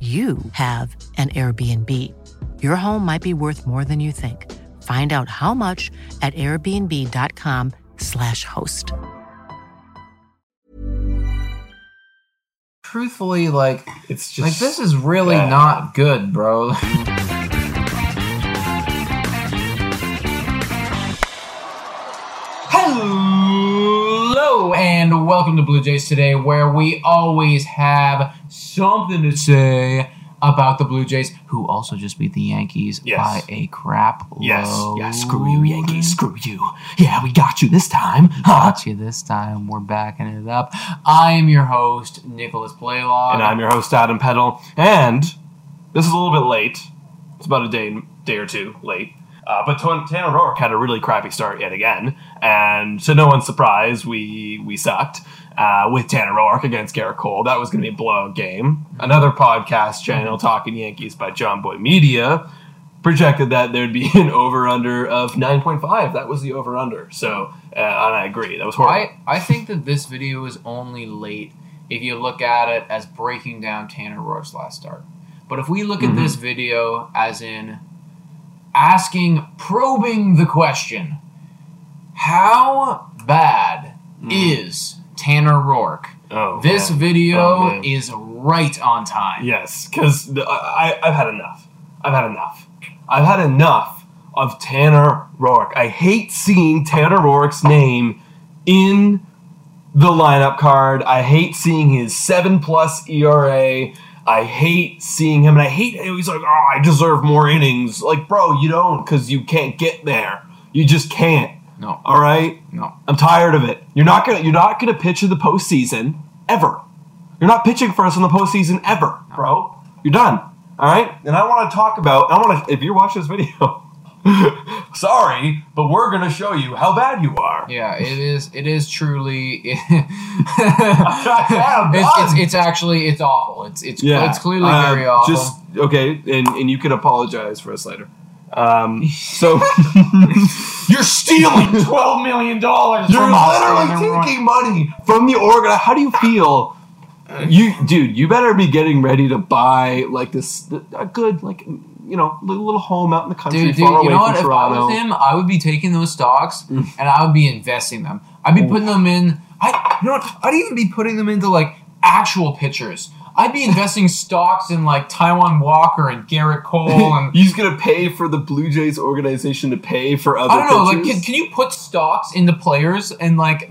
you have an Airbnb. Your home might be worth more than you think. Find out how much at airbnb.com/slash host. Truthfully, like It's just like this is really bad. not good, bro. welcome to Blue Jays today, where we always have something to say about the Blue Jays, who also just beat the Yankees Yes. by a crap Yes, load. yeah, screw you, Yankees, screw you. Yeah, we got you this time. Huh? Got you this time. We're backing it up. I am your host, Nicholas Blaylock. And I'm your host, Adam Peddle. And this is a little bit late. It's about a day, day or two late. Uh, but Tanner Roark had a really crappy start yet again, and to no one's surprise, we we sucked uh, with Tanner Roark against Gerrit Cole. That was going to be a blowout game. Another podcast channel, Talking Yankees by John Boy Media, projected that there'd be an over under of 9.5. That was the over under. So, uh, and I agree. That was horrible. I, I think that this video is only late if you look at it as breaking down Tanner Roark's last start. But if we look at this video as in asking, probing the question, how bad hmm. is Tanner Roark? oh, This man. video Oh, is right on time. Yes, because I, I've had enough. I've had enough. I've had enough of Tanner Roark. I hate seeing Tanner Roark's name in the lineup card. I hate seeing his seven plus ERA. I hate seeing him, and I hate he's like, oh, I deserve more innings. Like, bro, you don't, because you can't get there. You just can't. No, All right. no. I'm tired of it. You're not gonna you're not gonna pitch in the postseason ever. You're not pitching for us in the postseason ever, bro. You're done. All right. And I want to talk about. I want to. If you're watching this video, sorry, but we're gonna show you how bad you are. Yeah, it is. It is truly. I'm it's, it's, it's actually it's awful. It's it's Yeah. it's clearly Uh, very awful. Just okay, and and you can apologize for us later. Um. So You're stealing twelve million dollars You're literally taking money from the organ. How do you feel? You, dude, you better be getting ready to buy like this a good, like you know, little, little home out in the country, Dude, dude, far you away know from what? If I was him, I would be taking those stocks mm. and I would be investing them. I'd be mm. putting them in. I, you know what? I'd even be putting them into like actual pitchers. I'd be investing stocks in like Taijuan Walker and Gerrit Cole and He's gonna pay for the Blue Jays organization to pay for other. I don't know. Like, can, can you put stocks into players and like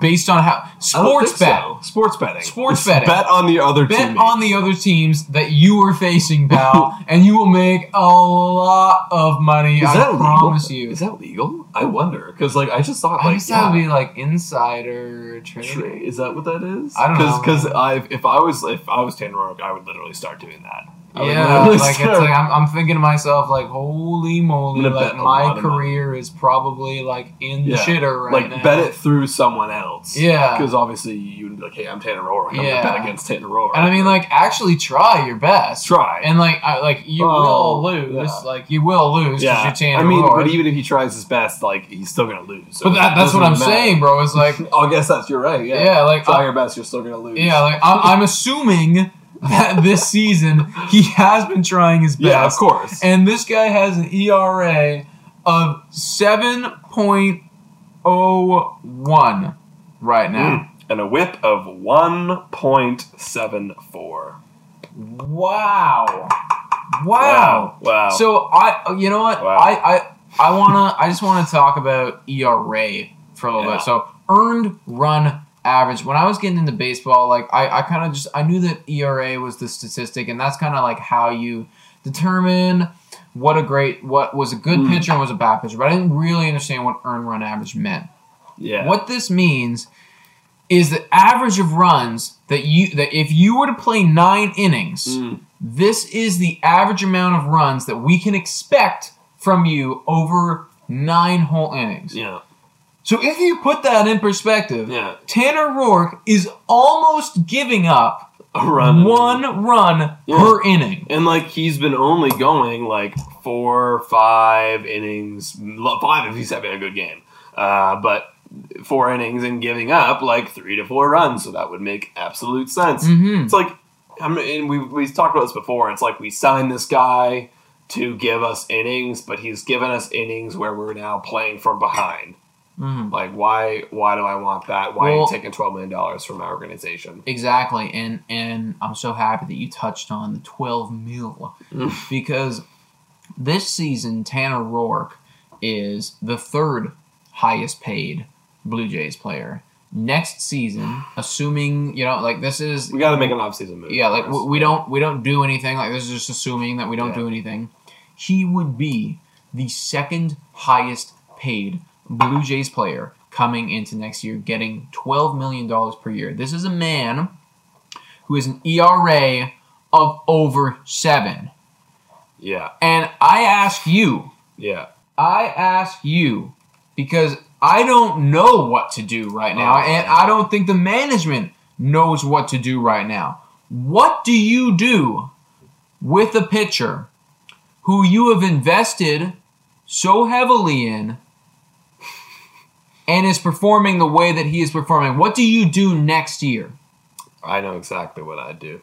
based on how sports bet? so. Sports betting. Sports betting. Bet on the other Bet team. on the other teams that you are facing, pal, and you will make a lot of money. Is I that legal? promise you. Is that legal? I wonder because like I just thought I like guess that would be like insider trading. Is that what that is? I don't know. Because I if I was if I was Tanner Roark, I would literally start doing that. I would yeah, literally like it's like I'm, I'm thinking to myself like, holy moly, I'm like my lot money. career is probably like in the shitter right like now. bet it through someone else. Yeah. because obviously you would be like, hey, I'm Tanner Roark. I'm Yeah. gonna bet against Tanner Roark. And I mean, like, actually try your best. Try. And like, I, like you Oh, will lose. yeah. Like you will lose because yeah, you're Tanner I mean, Roark. but even if he tries his best, like he's still gonna lose. So But that, that's what I'm matter. saying, bro. It's like, I guess that's you're right. Yeah, yeah, like, try I- your best. You're still gonna lose. yeah, like I, I'm assuming that this season he has been trying his best. yeah, of course. And this guy has an ERA of 7.01 right now. Mm. and a whip of one point seven four. Wow. Wow. Wow. So I you know what? Wow. I I I want to I just want to talk about ERA for a little Yeah. bit. So earned run average. When I was getting into baseball, like I I kind of just I knew that ERA was the statistic and that's kind of like how you determine what a great what was a good Hmm. pitcher and was a bad pitcher. But I didn't really understand what earned run average meant. yeah. What this means is the average of runs that you that if you were to play 9 innings, Mm. this is the average amount of runs that we can expect from you over 9 whole innings. Yeah. So if you put that in perspective, Yeah. Tanner Roark is almost giving up A run. one run Yeah. per inning. And like he's been only going like four, five innings, five if he's having a good game. Uh, but four innings and giving up like three to four runs, so that would make absolute sense. Mhm. It's like, I mean, we we talked about this before. It's like we signed this guy to give us innings, but he's given us innings where we're now playing from behind. Mhm. Like, why? Why do I want that? Why are Well- you taking twelve million dollars from my organization? Exactly, and and I'm so happy that you touched on the 12 mil because this season Tanner Roark is the third highest paid Blue Jays player. Next season, assuming you know, like this is We got to make an off-season move. yeah, like we we don't we don't do anything. Like this is just assuming that we don't Yeah. do anything. He would be the second highest paid Blue Jays player coming into next year, getting twelve million dollars per year. This is a man who has an ERA of over seven. Yeah, And I ask you, yeah. I ask you because I don't know what to do right now, Oh. and I don't think the management knows what to do right now. What do you do with a pitcher who you have invested so heavily in and is performing the way that he is performing? What do you do next year? I know exactly what I'd do.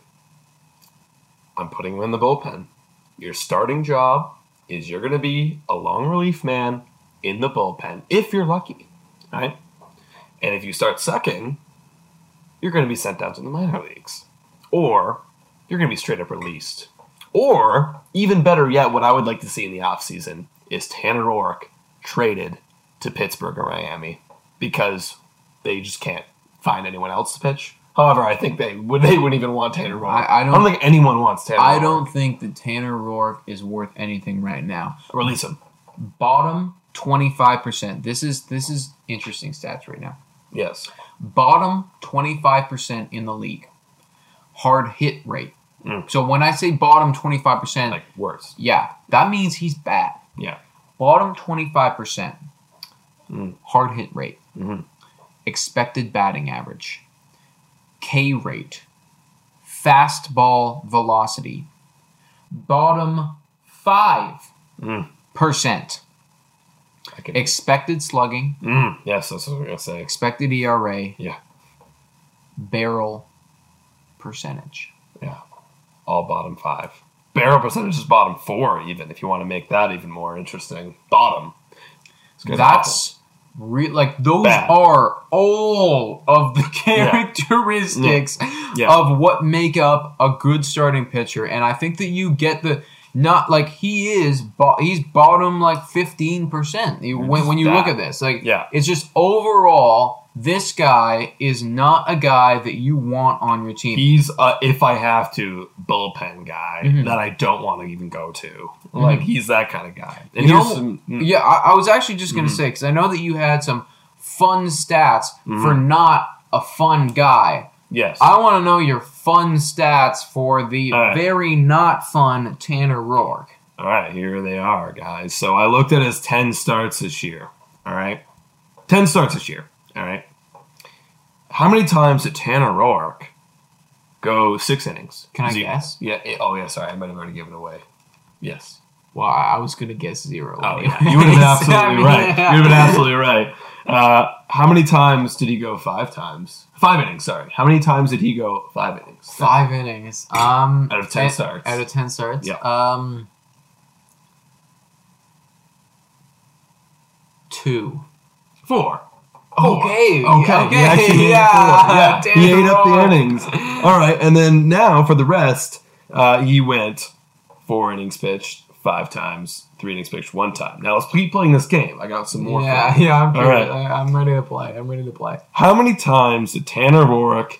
I'm putting him in the bullpen. Your starting job is you're going to be a long relief man in the bullpen if you're lucky, right? And if you start sucking, you're going to be sent down to the minor leagues, or you're going to be straight up released. Or even better yet, what I would like to see in the offseason is Tanner Roark traded to Pittsburgh or Miami because they just can't find anyone else to pitch. However, I think they would they wouldn't even want Tanner Roark. I- I don't- think anyone wants Tanner. I don't think that Tanner Roark is worth anything right now. release him. Bottom 25%. This is this is interesting stats right now. Yes. bottom 25% in the league. Hard hit rate. Mm. So when I say bottom 25%, Like worse. yeah, that means he's bad. Yeah. Bottom 25%. Mm. Hard hit rate. Mhm. Expected batting average. K rate. Fastball velocity. Bottom 5%. Mm. Can, Expected slugging. mm, yes, that's what I was gonna say. Expected ERA. Yeah. Barrel percentage. Yeah. All bottom five. Barrel percentage is bottom four, even if you want to make that even more interesting. Bottom. That's re- like those Bad. are all of the characteristics Yeah. of what make up a good starting pitcher, and I think that you get the not like he is bo- he's bottom like fifteen percent when when you look at this like Yeah. it's just overall this guy is not a guy that you want on your team. He's a, if I have to, bullpen guy Mhm. that I don't want to even go to. Like he's that kind of guy. And You know- some- mm, Yeah, I, I was actually just gonna Mhm. say because I know that you had some fun stats Mhm. for not a fun guy. yes. I want to know your fun stats for the right. very not fun Tanner Roark. All right, here they are, guys. So I looked at his 10 starts this year. All right. 10 starts this year. All right. How many times did Tanner Roark go six innings? Can I Zero. guess? Yeah. eh, Oh, yeah. Sorry. I might have already given it away. Yes. Well, I was gonna guess zero. Oh, yeah. You would have been absolutely right. You would have been absolutely right. Uh, how many times did he go five times? Five innings, sorry. How many times did he go five innings? Five innings. Um, Out of 10 eh, starts. Out of ten starts. Yeah. Um, two. Four. Okay. Oh, Okay. Okay. He made it yeah. Yeah. He ate up the innings. All right. And then now for the rest, uh, he went four innings pitched five times, three innings pitched one time. Now let's keep playing this game. I got some more. Yeah, you. yeah. I'm, All right. I- I'm ready to play. I'm ready to play. How many times did Tanner Roark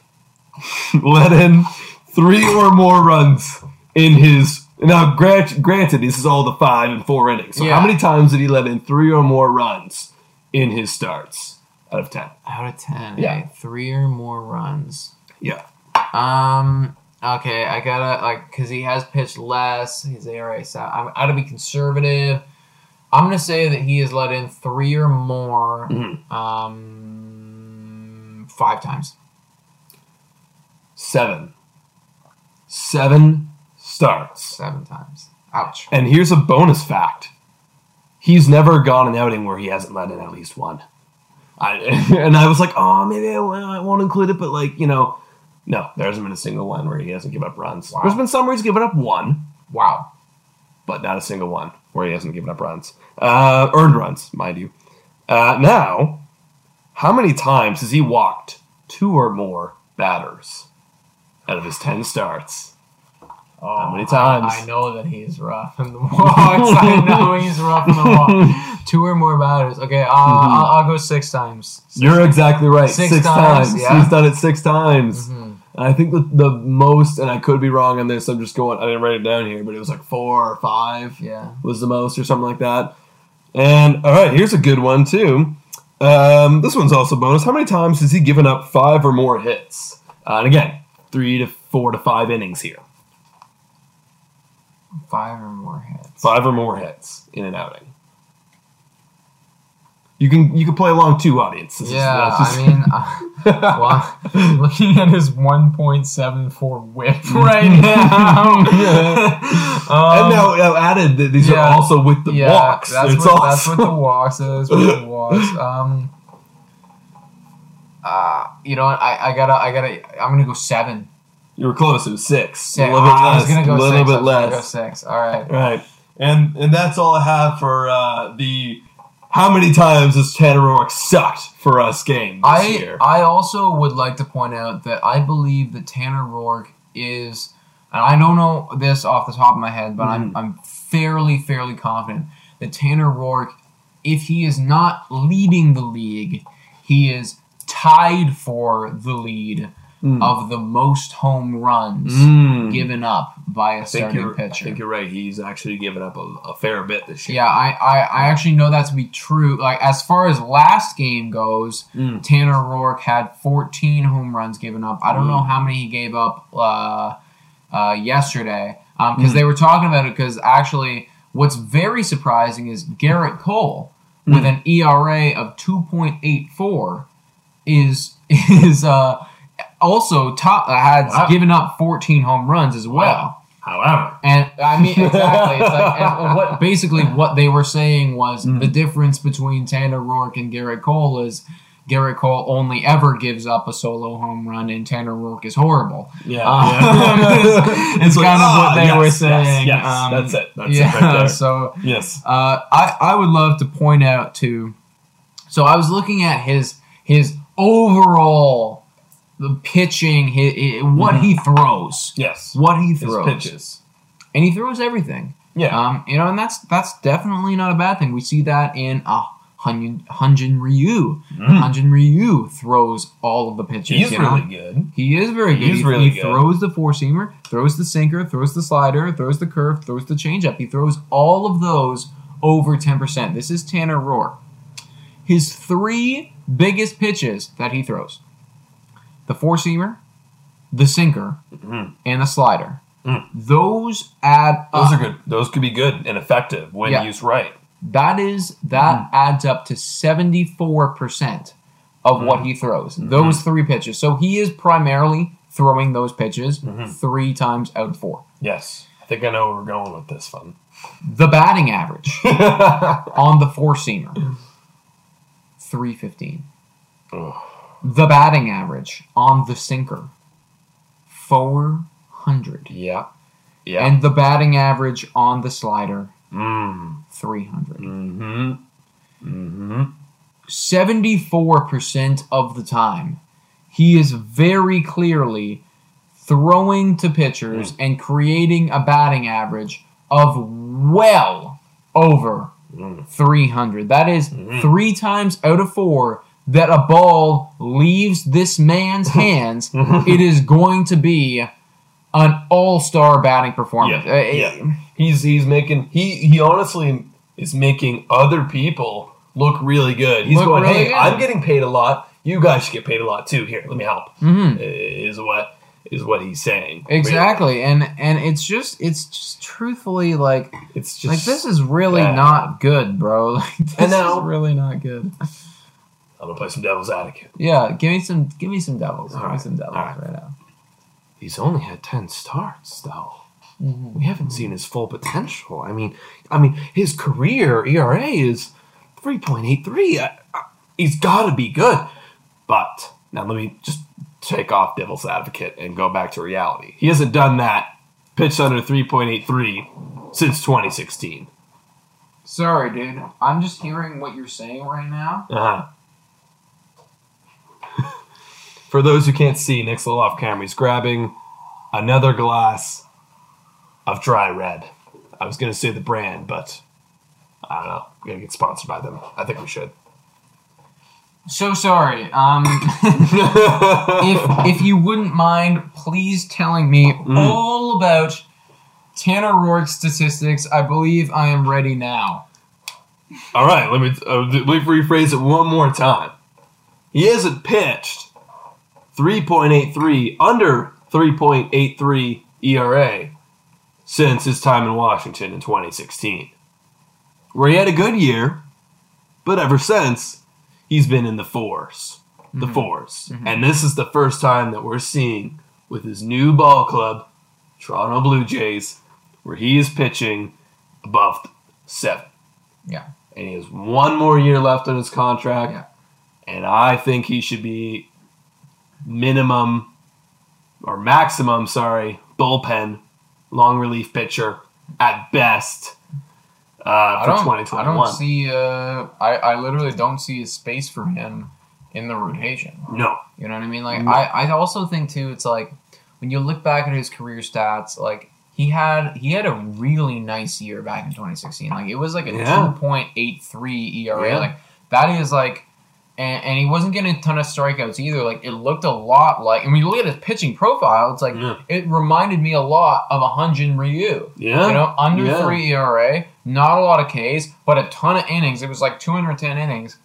let in three or more runs in his? Now, grant, granted, this is all the five and four innings. So, Yeah. how many times did he let in three or more runs in his starts out of ten? Out of ten. Yeah. eh, Three or more runs. Yeah. Um. Okay, I gotta like because he has pitched less. His ERA. So I'm I gotta be conservative. I'm gonna say that he has let in three or more. Mhm. Um, five times. Seven. Seven starts. Seven times. Ouch. And here's a bonus fact. He's never gone an outing where he hasn't let in at least one. I, and I was like, oh, maybe I won't, I won't include it, but like, you know, no, there hasn't been a single one where he hasn't given up runs. Wow. There's been some where he's given up one, Wow. but not a single one where he hasn't given up runs. Uh, earned runs, mind you. Uh, now, how many times has he walked two or more batters out of his 10 starts? Oh, How many times? I, I know that he's rough in the walks. I know he's rough in the walk. Two or more batters. Okay, uh, I'll, I'll go six times. You're exactly right. Six Six, times, times. yeah. He's done it six times. Mhm. And I think the, the most, and I could be wrong on this, I'm just going, I didn't write it down here, but it was like four or five Yeah. was the most or something like that. And all right, here's a good one too. Um, this one's also bonus. How many times has he given up five or more hits? Uh, and again, three to four to five innings here. Five or more hits. Five or more hits in an outing. You can you can play along too, audience. This Yeah, that's just- I mean, uh, well, looking at his 1.74 whip right now. Um, and now, now added that these yeah. are also with the yeah, walks. That's it's what, also, that's what the walks is. With the walks. Um, uh, you know what? I, I gotta, I gotta, I'm gonna go seven. you were close. It was six. Six. A little bit I was less. go a little six. bit I was gonna go six. All right. Right. And and that's all I have for uh, the how many times has Tanner Roark sucked for us game this I year. I also would like to point out that I believe that Tanner Roark is, and I don't know this off the top of my head, but I'm hmm. I'm fairly fairly confident that Tanner Roark, if he is not leading the league, he is tied for the lead of the most home runs Mm. given up by a I starting you're, I pitcher. think you're right. He's actually given up a, a fair bit this year. Yeah, I, I, I actually know that to be true. Like as far as last game goes, Mm. Tanner Roark had 14 home runs given up. I don't know Mm. how many he gave up uh, uh, yesterday because Mm. they were talking about it. Because actually, what's very surprising is Gerrit Cole with Mm. an ERA of 2.84 is is uh, also top had Wow. given up 14 home runs as well. Wow. However, And I mean, exactly. It's like and what basically what they were saying was Mm. the difference between Tanner Roark and Gerrit Cole is Gerrit Cole only ever gives up a solo home run, and Tanner Roark is horrible. yeah, Um, yeah. it's it's like, kind of ah, what they yes, were saying. yes, Um, that's it. That's yeah, it right. So yes. uh, I I would love to point out to. So I was looking at his his overall the pitching, his, what he throws, Yes. what he His throws, pitches. and he throws everything. Yeah. Um, you know, and that's that's definitely not a bad thing. We see that in uh, Hyun Hyunjin Ryu. Hyunjin Ryu throws all of the pitches. Mm. He's you know? really good. He is very good. He's he, really he good. throws the four seamer, throws the sinker, throws the slider, throws the curve, throws the changeup. He throws all of those over ten percent. This is Tanner Roark. His three biggest pitches that he throws: the four seamer, the sinker, mm-hmm. and the slider. Mm. Those add Those up. are good. Those could be good and effective when Yeah. used right. That is that mm. adds up to seventy four percent of what mm. he throws. Mm-hmm. Those three pitches. So he is primarily throwing those pitches mm-hmm. three times out of four. Yes. I think I know where we're going with this one. The batting average on the four seamer, three fifteen. The batting average on the sinker, four hundred. Yeah. Yeah. And the batting average on the slider, mm. 300. Mm-hmm. Mm-hmm. 74% of the time, he is very clearly throwing to pitchers and creating a batting average of well over 300. That is three times out of four that a ball leaves this man's hands, it is going to be an all-star batting performance. Yeah, Uh, yeah. He's he's making he he honestly is making other people look really good. He's going, really hey, good. I'm getting paid a lot. You guys should get paid a lot too. Here, let me help. Mhm. Is what is what he's saying. Exactly, and and it's just it's just truthfully like It's just like this is really bad. not good, bro. Like this And now- is really not good. I'm gonna play some devil's advocate. Yeah, give me some give me some devils. All give me right, some devils all right. right now. He's only had ten starts though. Mm-hmm. We haven't seen his full potential. I mean, I mean, his career ERA is three point eight three. He's got to be good. But now let me just take off devil's advocate and go back to reality. He hasn't done that pitched under three point eight three since twenty sixteen. Sorry, dude. I'm just hearing what you're saying right now. Uh-huh. For those who can't see, Nick's a little off camera. He's grabbing another glass of dry red. I was going to say the brand, but I don't know. We're going to get sponsored by them. I think we should. So sorry. Um, if if you wouldn't mind, please telling me Mm. all about Tanner Roark's statistics. I believe I am ready now. All right, let me, uh, let me rephrase it one more time. He hasn't pitched. 3.83, under 3.83 ERA since his time in Washington in 2016, where he had a good year, but ever since, he's been in the 4s The mm-hmm. 4s mm-hmm. And this is the first time that we're seeing with his new ball club, Toronto Blue Jays, where he is pitching above seven. Yeah. and he has one more year left on his contract. Yeah. And I think he should be minimum or maximum, sorry, bullpen, long relief pitcher at best uh, I for don't. 2021. I don't see. Uh, I I literally don't see a space for him in the rotation. no. You know what I mean? Like No. I, I also think too, it's like when you look back at his career stats, like he had he had a really nice year back in 2016. Like it was like a Yeah. 2.83 ERA. Yeah. Like that is like and, and he wasn't getting a ton of strikeouts either. Like it looked a lot like and when you look at his pitching profile, it's like Yeah. it reminded me a lot of a Hyunjin Ryu. Yeah. You know, under Yeah. three ERA, not a lot of Ks, but a ton of innings. It was like 210 innings.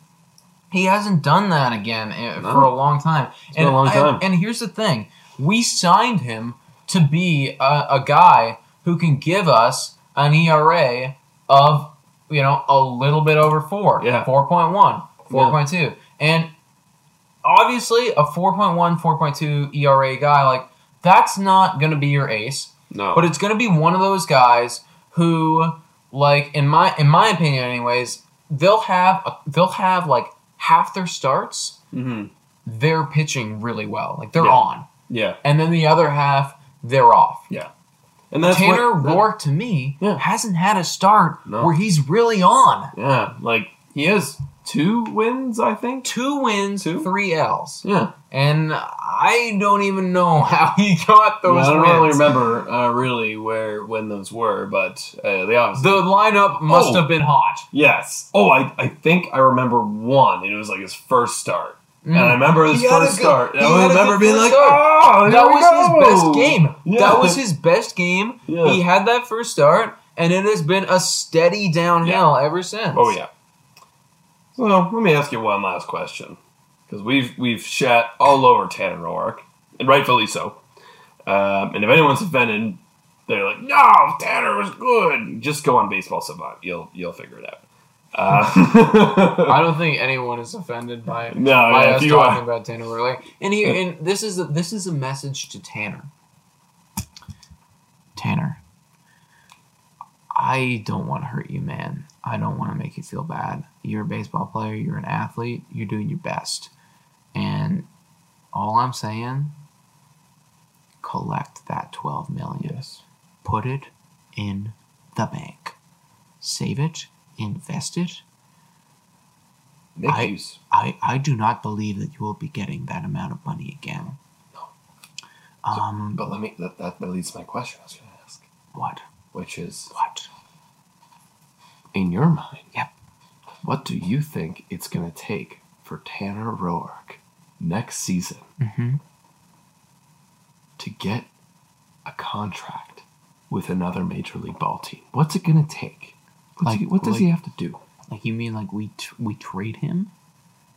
He hasn't done that again uh, No. for a long time. been a long and, time. And, here's the thing: we signed him to be a, a guy who can give us an ERA of you know a little bit over four, Yeah. 4.1, 4.2, and obviously a 4.1, 4.2 ERA guy like that's not going to be your ace. No. But it's going to be one of those guys who, like in my in my opinion, anyways, they'll have a, they'll have like half their starts Mm-hmm. they're pitching really well, like they're Yeah. on, Yeah. and then the other half they're off. Yeah. And that's Tanner what, that- Roark to me Yeah. hasn't had a start No. where he's really on. Yeah. Like he has two wins, I think. Two wins, Two? three L's, Yeah. and I don't even know how he got those I don't wins. really remember uh, really where when those were, but uh, they obviously The lineup must Oh. have been hot. Yes. Oh, I, I think I remember one, and it was like his first start. And I remember his Mm. Had a first good- start. I remember being like, start. oh, that was his best game. Yeah. That was his best game. Yeah. He had that first start, and it has been a steady downhill ever since. Oh yeah. So let me ask you one last question, because we've we've shat all over Tanner Roark, and rightfully so. Um, and if anyone's offended, they're like, "No, Tanner was good." Just go on Baseball Savant. You'll you'll figure it out. Uh, I don't think anyone is offended by, No, by yeah, us talking are- about Tanner Roark. And he, and this is a, this is a message to Tanner. Tanner, I don't want to hurt you, man. I don't want to make you feel bad. You're a baseball player. You're an athlete. You're doing your best, and all I'm saying, collect that twelve million yes. put it in the bank. Save it, invest it. Nick I- Hughes. I, I do not believe that you will be getting that amount of money again. Um, But let me that, that that leads to my question I was going to ask, what? which is What? In your mind, Yep. what do you think it's going to take for Tanner Roark next season Mm-hmm. to get a contract with another major league ball team? What's it going to take? What's Like- he- what does he have to do? Like you mean like we tr- we trade him,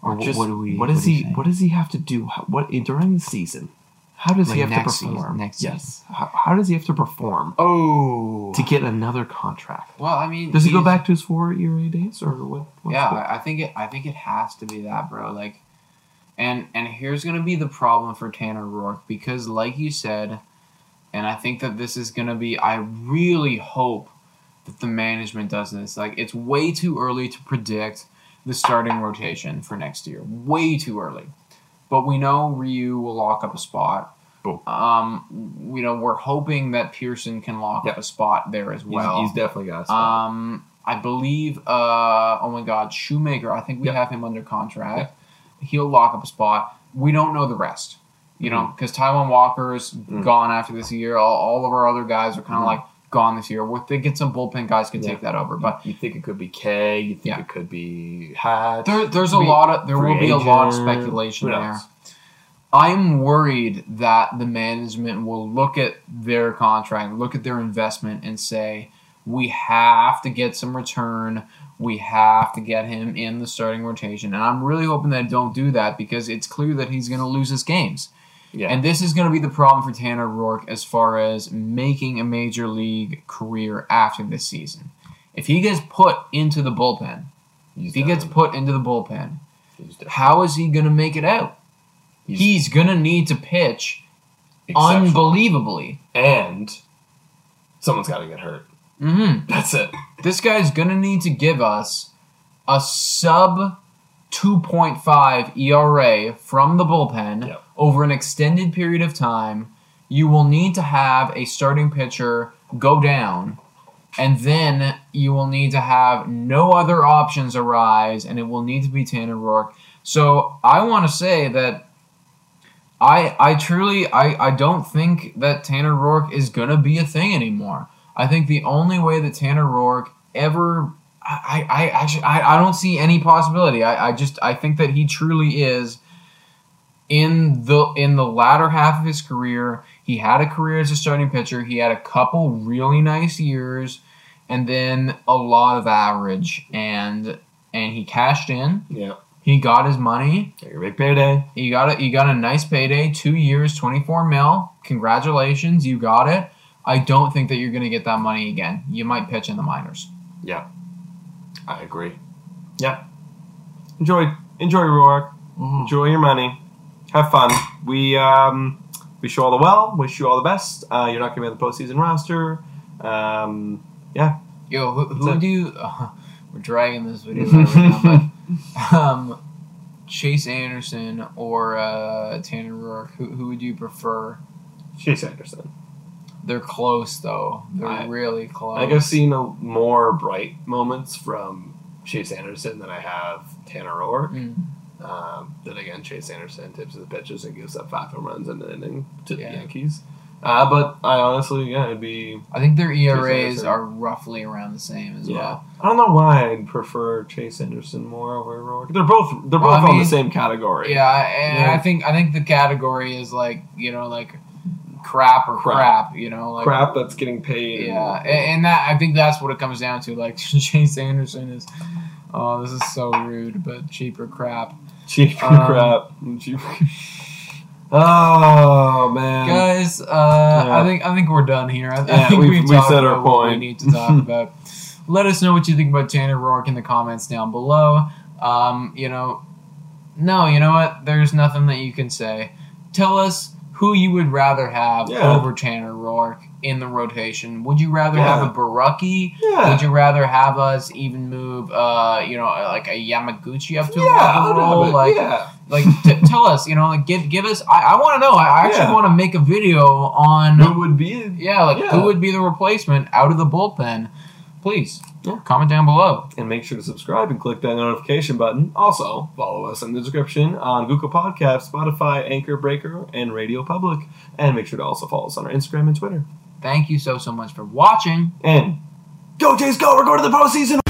Or wh- just what do we? what does do he what does he have to do? How, what during the season? How does he Like have to next season- perform? next yes. How, how does he have to perform Oh. to get another contract? Well, I mean, Does he go back to his four ERA days or what? what's yeah, I think it. I think it has to be that, bro. Like, and and here's gonna be the problem for Tanner Roark because, like you said, and I think that this is gonna be. I really hope that the management does this. Like, it's way too early to predict the starting rotation for next year. Way too early. But we know Ryu will lock up a spot. Boom. Um, you know, we're hoping that Pearson can lock Yep. up a spot there as well. he's, definitely got a spot. Um, I believe. Uh, oh my God, Shoemaker. I think we Yep. have him under contract. He'll lock up a spot. We don't know the rest. You know, Mm-hmm. because Taijuan Walker's Mm. gone after this year. All, all of our other guys are kind of Mhm. like gone this year. We're thinking some bullpen guys can Yeah. take that over, but you think it could be K? You think Yeah. it could be Hatch? there, there's a lot of there will be a lot of speculation there. I'm worried that the management will look at their contract, look at their investment, and say, we have to get some return. We have to get him in the starting rotation. And I'm really hoping they don't do that because it's clear that he's going to lose his games. Yeah. And this is going to be the problem for Tanner Roark as far as making a major league career after this season. If he gets put into the bullpen, He's if he gets put into the bullpen, how is he going to make it out? He's He's going to need to pitch unbelievably. And someone's got to get hurt. hmm That's it. This guy's going to need to give us a sub 2.5 ERA from the bullpen Yep. over an extended period of time. You will need to have a starting pitcher go down, and then you will need to have no other options arise, and it will need to be Tanner Roark. So I want to say that I I truly I, I don't think that Tanner Roark is gonna be a thing anymore. I think the only way that Tanner Roark ever I, I, actually I, I don't see any possibility. I, I just I think that he truly is in the in the latter half of his career. He had a career as a starting pitcher. He had a couple really nice years and then a lot of average and and he cashed in. Yeah. He got his money. Take your big payday. You got it. You got a nice payday. Two years, twenty four mil. Congratulations, you got it. I don't think that you're going to get that money again. You might pitch in the minors. Yeah. I agree. Yeah. Enjoy enjoy Roark. Enjoy your money. Have fun. We um wish you all the well. Wish you all the best. Uh, you're not gonna be on the postseason roster. Um, yeah. Yo, who, who do you? we're dragging this video right now, but um, Chase Anderson or uh, Tanner Roark. Who, who would you prefer? Chase Anderson. They're close though. They're I- really close. I think I've seen a, more bright moments from Chase Anderson than I have Tanner Roark. Mm. Um, then again, Chase Anderson tips the pitches and gives up five home runs in an inning to Yeah. the Yankees. Uh, but I honestly, yeah, it'd be I think their ERAs are roughly around the same as yeah. well. I don't know why I'd prefer Chase Anderson more over Roark. They're both they're both Well, I on mean, the same category. Yeah, and Yeah. I think I think the category is like you know like crap or Crap. crap. you know, like crap that's getting paid. Yeah, and, and that I think that's what it comes down to. Like Chase Anderson is, oh, this is so rude, but cheaper crap. cheap Um, crap. Cheap. Oh man. Guys, uh, Yeah. I think I think we're done here. I, I Yeah, think we've- we've, we've said our what we need to talk about. Let us know what you think about Tanner Roark in the comments down below. Um, you know, no, you know what? There's nothing that you can say. Tell us who you would rather have Yeah. over Tanner Roark in the rotation. Would you rather Yeah. have a Borucki? Yeah. Would you rather have us even move, uh, you know, like a Yamaguchi up to yeah, a role? Like, yeah. like t- tell us, you know, like give give us. I, I want to know. I, I actually want to make a video on Who would be? yeah, like Yeah. who would be the replacement out of the bullpen? Please Yeah. comment down below. And make sure to subscribe and click that notification button. Also, follow us in the description on Google Podcasts, Spotify, Anchor Breaker, and Radio Public. And make sure to also follow us on our Instagram and Twitter. Thank you so so much for watching. And go Jays, go! We're going to the postseason.